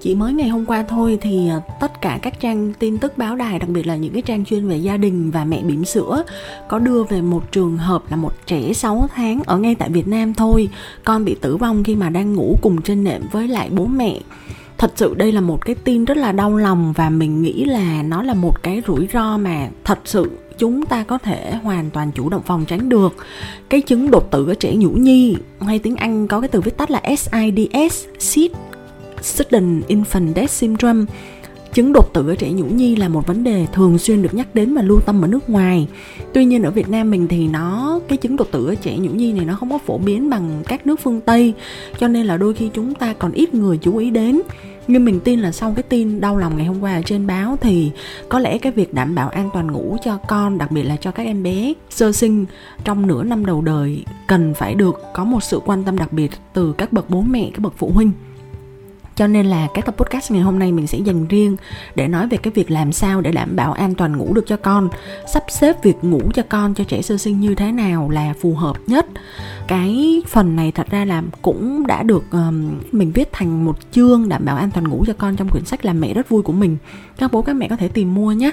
Chỉ mới ngày hôm qua thôi thì à, tất cả các trang tin tức báo đài, đặc biệt là những cái trang chuyên về gia đình và mẹ bỉm sữa, có đưa về một trường hợp là một trẻ 6 tháng ở ngay tại Việt Nam thôi. Con bị tử vong khi mà đang ngủ cùng trên nệm với lại bố mẹ. Thật sự đây là một cái tin rất là đau lòng và mình nghĩ là nó là một cái rủi ro mà thật sự chúng ta có thể hoàn toàn chủ động phòng tránh được. Cái chứng đột tử ở trẻ nhũ nhi, hay tiếng Anh có cái từ viết tắt là SIDS SID Sudden Infant Death Syndrome Chứng đột tử ở trẻ nhũ nhi là một vấn đề thường xuyên được nhắc đến và lưu tâm ở nước ngoài. Tuy nhiên ở Việt Nam mình thì nó cái chứng đột tử ở trẻ nhũ nhi này nó không có phổ biến bằng các nước phương Tây, cho nên là đôi khi chúng ta còn ít người chú ý đến. Nhưng mình tin là sau cái tin đau lòng ngày hôm qua ở trên báo thì có lẽ cái việc đảm bảo an toàn ngủ cho con, đặc biệt là cho các em bé sơ sinh trong nửa năm đầu đời cần phải được có một sự quan tâm đặc biệt từ các bậc bố mẹ, các bậc phụ huynh cho nên là cái tập podcast ngày hôm nay mình sẽ dành riêng để nói về cái việc làm sao để đảm bảo an toàn ngủ được cho con. Sắp xếp việc ngủ cho con cho trẻ sơ sinh như thế nào là phù hợp nhất. Cái phần này thật ra là cũng đã được um, mình viết thành một chương đảm bảo an toàn ngủ cho con trong quyển sách làm mẹ rất vui của mình. Các bố các mẹ có thể tìm mua nhé.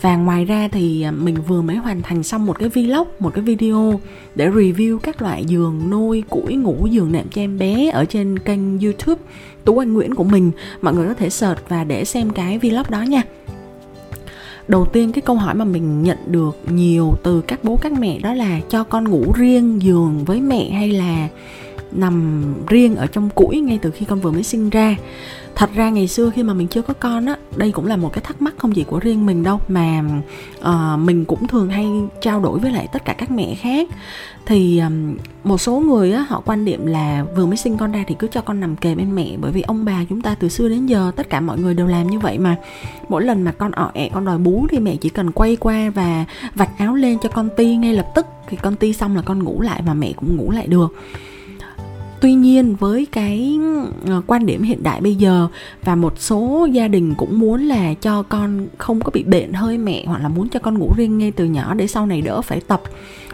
Và ngoài ra thì ờ, mình vừa mới hoàn thành xong một cái vlog một cái video để review các loại giường nôi củi ngủ giường nệm cho em bé ở trên kênh youtube tú anh nguyễn của mình. Mọi người có thể search và để xem cái vlog đó nha. Đầu tiên, cái câu hỏi mà mình nhận được nhiều từ các bố các mẹ đó là cho con ngủ riêng, giường với mẹ hay là nằm riêng ở trong củi ngay từ khi con vừa mới sinh ra? Thật ra ngày xưa khi mà mình chưa có con á đây cũng là một cái thắc mắc không chỉ của riêng mình đâu mà uh, mình cũng thường hay trao đổi với lại tất cả các mẹ khác. Thì um, một số người á họ quan điểm là vừa mới sinh con ra thì cứ cho con nằm kề bên mẹ bởi vì ông bà chúng ta từ xưa đến giờ tất cả mọi người đều làm như vậy mà. Mỗi lần mà con ọ ẹ con đòi bú thì mẹ chỉ cần quay qua và vạch áo lên cho con ti ngay lập tức thì con ti xong là con ngủ lại mà mẹ cũng ngủ lại được tuy nhiên, với cái ờ, quan điểm hiện đại bây giờ và một số gia đình cũng muốn là cho con không có bị bệnh hơi mẹ hoặc là muốn cho con ngủ riêng ngay từ nhỏ để sau này đỡ phải tập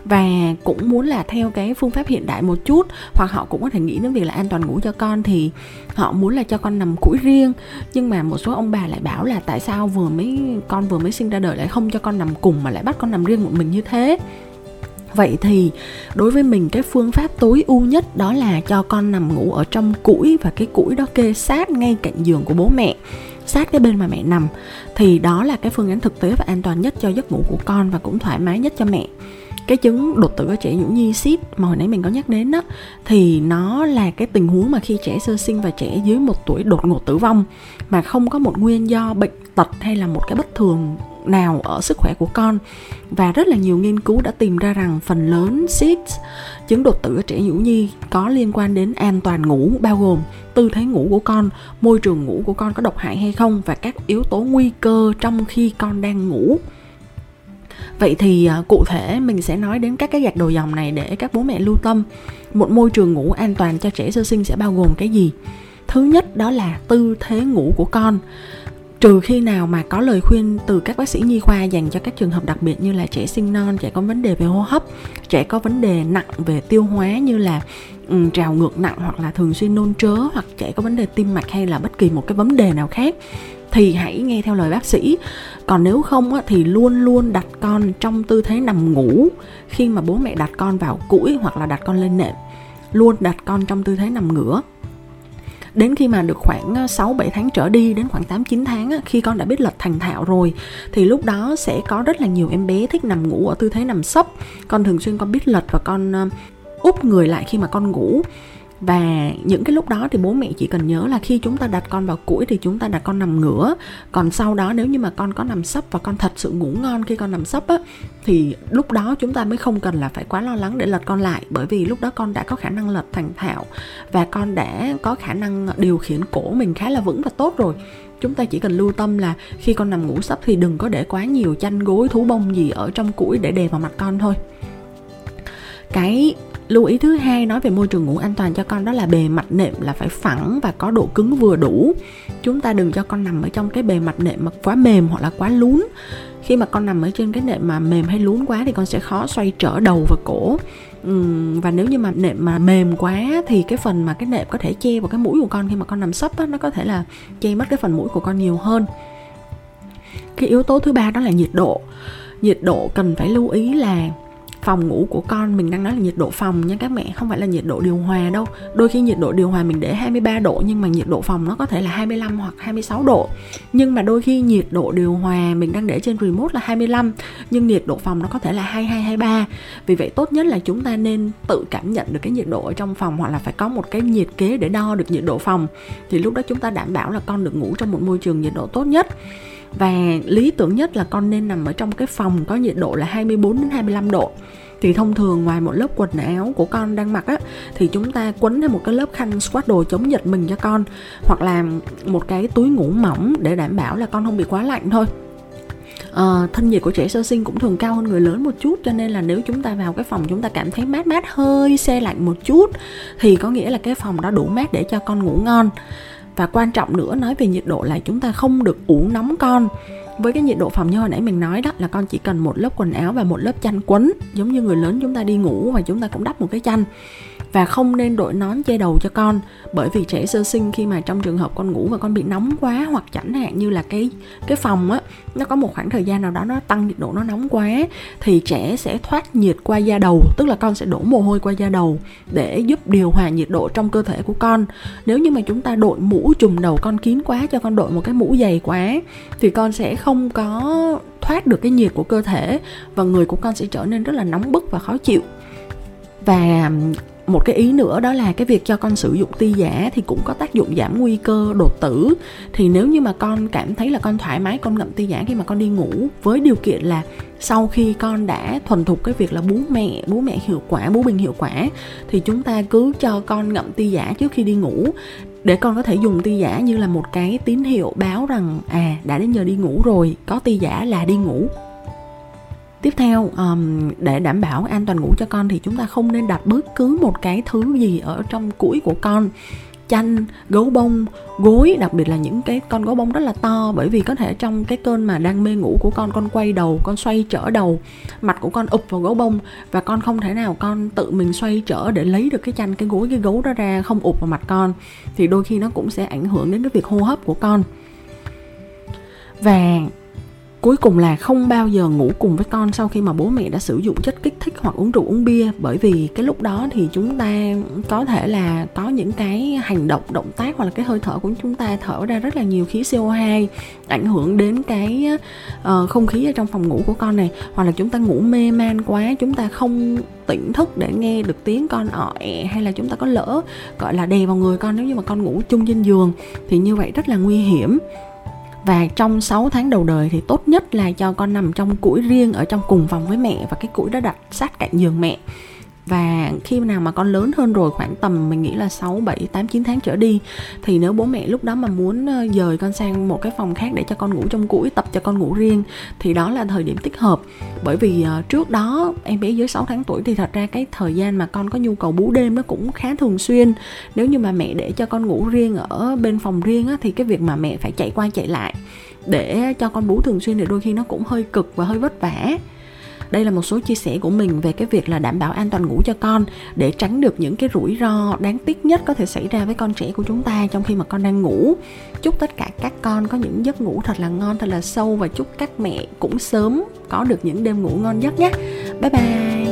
và cũng muốn là theo cái phương pháp hiện đại một chút hoặc họ cũng có thể nghĩ đến việc là an toàn ngủ cho con thì họ muốn là cho con nằm củi riêng. Nhưng mà một số ông bà lại bảo là tại sao vừa mới, con vừa mới sinh ra đời lại không cho con nằm cùng mà lại bắt con nằm riêng một mình như thế? Vậy thì, đối với mình cái phương pháp tối ưu nhất đó là cho con nằm ngủ ở trong củi và cái củi đó kê sát ngay cạnh giường của bố mẹ, sát cái bên mà mẹ nằm. Thì đó là cái phương án thực tế và an toàn nhất cho giấc ngủ của con và cũng thoải mái nhất cho mẹ cái chứng đột tử ở trẻ nhũ nhi xít mà hồi nãy mình có nhắc đến đó thì nó là cái tình huống mà khi trẻ sơ sinh và trẻ dưới một tuổi đột ngột tử vong mà không có một nguyên do bệnh tật hay là một cái bất thường nào ở sức khỏe của con và rất là nhiều nghiên cứu đã tìm ra rằng phần lớn SIDS chứng đột tử ở trẻ nhũ nhi có liên quan đến an toàn ngủ bao gồm tư thế ngủ của con, môi trường ngủ của con có độc hại hay không và các yếu tố nguy cơ trong khi con đang ngủ. Vậy thì à, cụ thể mình sẽ nói đến các cái gạch đầu dòng này để các bố mẹ lưu tâm. Một môi trường ngủ an toàn cho trẻ sơ sinh sẽ bao gồm cái gì? Thứ nhất đó là tư thế ngủ của con trừ khi nào mà có lời khuyên từ các bác sĩ nhi khoa dành cho các trường hợp đặc biệt như là trẻ sinh non trẻ có vấn đề về hô hấp trẻ có vấn đề nặng về tiêu hóa như là um, trào ngược nặng hoặc là thường xuyên nôn trớ hoặc trẻ có vấn đề tim mạch hay là bất kỳ một cái vấn đề nào khác thì hãy nghe theo lời bác sĩ. Còn nếu không á, thì luôn luôn đặt con trong tư thế nằm ngủ khi mà bố mẹ đặt con vào củi hoặc là đặt con lên nệm. Luôn đặt con trong tư thế nằm ngửa. Đến khi mà được khoảng ờ, 6 7 tháng trở đi đến khoảng 8 9 tháng á khi con đã biết lật thành thạo rồi thì lúc đó sẽ có rất là nhiều em bé thích nằm ngủ ở tư thế nằm sấp. Con thường xuyên con biết lật và con ờ, úp người lại khi mà con ngủ và những cái lúc đó thì bố mẹ chỉ cần nhớ là khi chúng ta đặt con vào củi thì chúng ta đặt con nằm ngửa. Còn sau đó nếu như mà con có nằm sấp và con thật sự ngủ ngon khi con nằm sấp á, thì lúc đó chúng ta mới không cần là phải quá lo lắng để lật con lại. Bởi vì lúc đó con đã có khả năng lật thành thạo và con đã có khả năng điều khiển cổ mình khá là vững và tốt rồi. Chúng ta chỉ cần lưu tâm là khi con nằm ngủ sấp thì đừng có để quá nhiều chăn gối, thú bông gì ở trong củi để đè vào mặt con thôi. Cái lưu ý thứ hai nói về môi trường ngủ an toàn cho con đó là bề mặt nệm là phải phẳng và có độ cứng vừa đủ. Chúng ta đừng cho con nằm ở trong cái bề mặt nệm mà quá mềm hoặc là quá lún. Khi mà con nằm ở trên cái nệm mà mềm hay lún quá thì con sẽ khó xoay trở đầu và cổ. Uhm, và nếu như mà nệm mà mềm quá thì cái phần mà cái nệm có thể che vào cái mũi của con khi mà con nằm sấp á, nó có thể là che mất cái phần mũi của con nhiều hơn. Cái yếu tố thứ ba đó là nhiệt độ. Nhiệt độ cần phải lưu ý là phòng ngủ của con, mình đang nói là nhiệt độ phòng nha các mẹ, không phải là nhiệt độ điều hòa đâu. Đôi khi nhiệt độ điều hòa mình để 23 độ, nhưng mà nhiệt độ phòng nó có thể là 25 hoặc 26 độ. Nhưng mà đôi khi nhiệt độ điều hòa mình đang để trên remote là 25 nhưng nhiệt độ phòng nó có thể là 22 23 vì vậy tốt nhất là chúng ta nên tự cảm nhận được cái nhiệt độ ở trong phòng, hoặc là phải có một cái nhiệt kế để đo được nhiệt độ phòng. Thì lúc đó chúng ta đảm bảo là con được ngủ trong một môi trường nhiệt độ tốt nhất và lý tưởng nhất là con nên nằm ở trong cái phòng có nhiệt độ là 24 đến 25 độ. Thì thông thường ngoài một lớp quần áo của con đang mặc á thì chúng ta quấn thêm một cái lớp khăn squat đồ chống giật mình cho con hoặc là một cái túi ngủ mỏng để đảm bảo là con không bị quá lạnh thôi. Uh, thân nhiệt của trẻ sơ sinh cũng thường cao hơn người lớn một chút cho nên là nếu chúng ta vào cái phòng chúng ta cảm thấy mát mát hơi xe lạnh một chút thì có nghĩa là cái phòng đó đủ mát để cho con ngủ ngon và quan trọng nữa, nói về nhiệt độ là chúng ta không được ủ nóng con. Với cái nhiệt độ phòng như hồi nãy mình nói đó, là con chỉ cần một lớp quần áo và một lớp chăn quấn. Giống như người lớn chúng ta đi ngủ và chúng ta cũng đắp một cái chăn và không nên đội nón che đầu cho con. Bởi vì trẻ sơ sinh khi mà trong trường hợp con ngủ và con bị nóng quá hoặc chẳng hạn như là cái cái phòng á, nó có một khoảng thời gian nào đó nó tăng nhiệt độ nó nóng quá, thì trẻ sẽ thoát nhiệt qua da đầu, tức là con sẽ đổ mồ hôi qua da đầu để giúp điều hòa nhiệt độ trong cơ thể của con. Nếu như mà chúng ta đội mũ trùm đầu con kín quá, cho con đội một cái mũ dày quá, thì con sẽ không có thoát được cái nhiệt của cơ thể và người của con sẽ trở nên rất là nóng bức và khó chịu. Và một cái ý nữa đó là cái việc cho con sử dụng ti giả thì cũng có tác dụng giảm nguy cơ đột tử. Thì nếu như mà con cảm thấy là con thoải mái, con ngậm ti giả khi mà con đi ngủ, với điều kiện là sau khi con đã thuần thục cái việc là bú mẹ bú mẹ hiệu quả, bú bình hiệu quả, thì chúng ta cứ cho con ngậm ti giả trước khi đi ngủ. Để con có thể dùng ti giả như là một cái tín hiệu báo rằng à đã đến giờ đi ngủ rồi, có ti giả là đi ngủ tiếp theo um, để đảm bảo an toàn ngủ cho con thì chúng ta không nên đặt bất cứ một cái thứ gì ở trong củi của con. Chanh gấu bông gối đặc biệt là những cái con gấu bông rất là to bởi vì có thể trong cái cơn mà đang mê ngủ của con con quay đầu con xoay trở đầu mặt của con ụp vào gấu bông và con không thể nào con tự mình xoay trở để lấy được cái chanh cái gối cái gấu đó ra không ụp vào mặt con thì đôi khi nó cũng sẽ ảnh hưởng đến cái việc hô hấp của con. Và cuối cùng là không bao giờ ngủ cùng với con sau khi mà bố mẹ đã sử dụng chất kích thích hoặc uống rượu uống bia. Bởi vì cái lúc đó thì chúng ta có thể là có những cái hành động động tác hoặc là cái hơi thở của chúng ta thở ra rất là nhiều khí CO2 ảnh hưởng đến cái uh, không khí ở trong phòng ngủ của con này. Hoặc là chúng ta ngủ mê man quá chúng ta không tỉnh thức để nghe được tiếng con ọ ẹ hay là chúng ta có lỡ gọi là đè vào người con nếu như mà con ngủ chung trên giường thì như vậy rất là nguy hiểm và trong 6 tháng đầu đời thì tốt nhất là cho con nằm trong củi riêng ở trong cùng phòng với mẹ và cái củi đó đặt sát cạnh giường mẹ và khi nào mà con lớn hơn rồi khoảng tầm mình nghĩ là 6, 7, 8, 9 tháng trở đi thì nếu bố mẹ lúc đó mà muốn ờ, dời con sang một cái phòng khác để cho con ngủ trong củi tập cho con ngủ riêng thì đó là thời điểm thích hợp. Bởi vì ờ, trước đó em bé dưới 6 tháng tuổi thì thật ra cái thời gian mà con có nhu cầu bú đêm nó cũng khá thường xuyên. Nếu như mà mẹ để cho con ngủ riêng ở bên phòng riêng á, thì cái việc mà mẹ phải chạy qua chạy lại để cho con bú thường xuyên thì đôi khi nó cũng hơi cực và hơi vất vả đây là một số chia sẻ của mình về cái việc là đảm bảo an toàn ngủ cho con, để tránh được những cái rủi ro đáng tiếc nhất có thể xảy ra với con trẻ của chúng ta trong khi mà con đang ngủ. Chúc tất cả các con có những giấc ngủ thật là ngon, thật là sâu và chúc các mẹ cũng sớm có được những đêm ngủ ngon giấc nhé. Bye bye.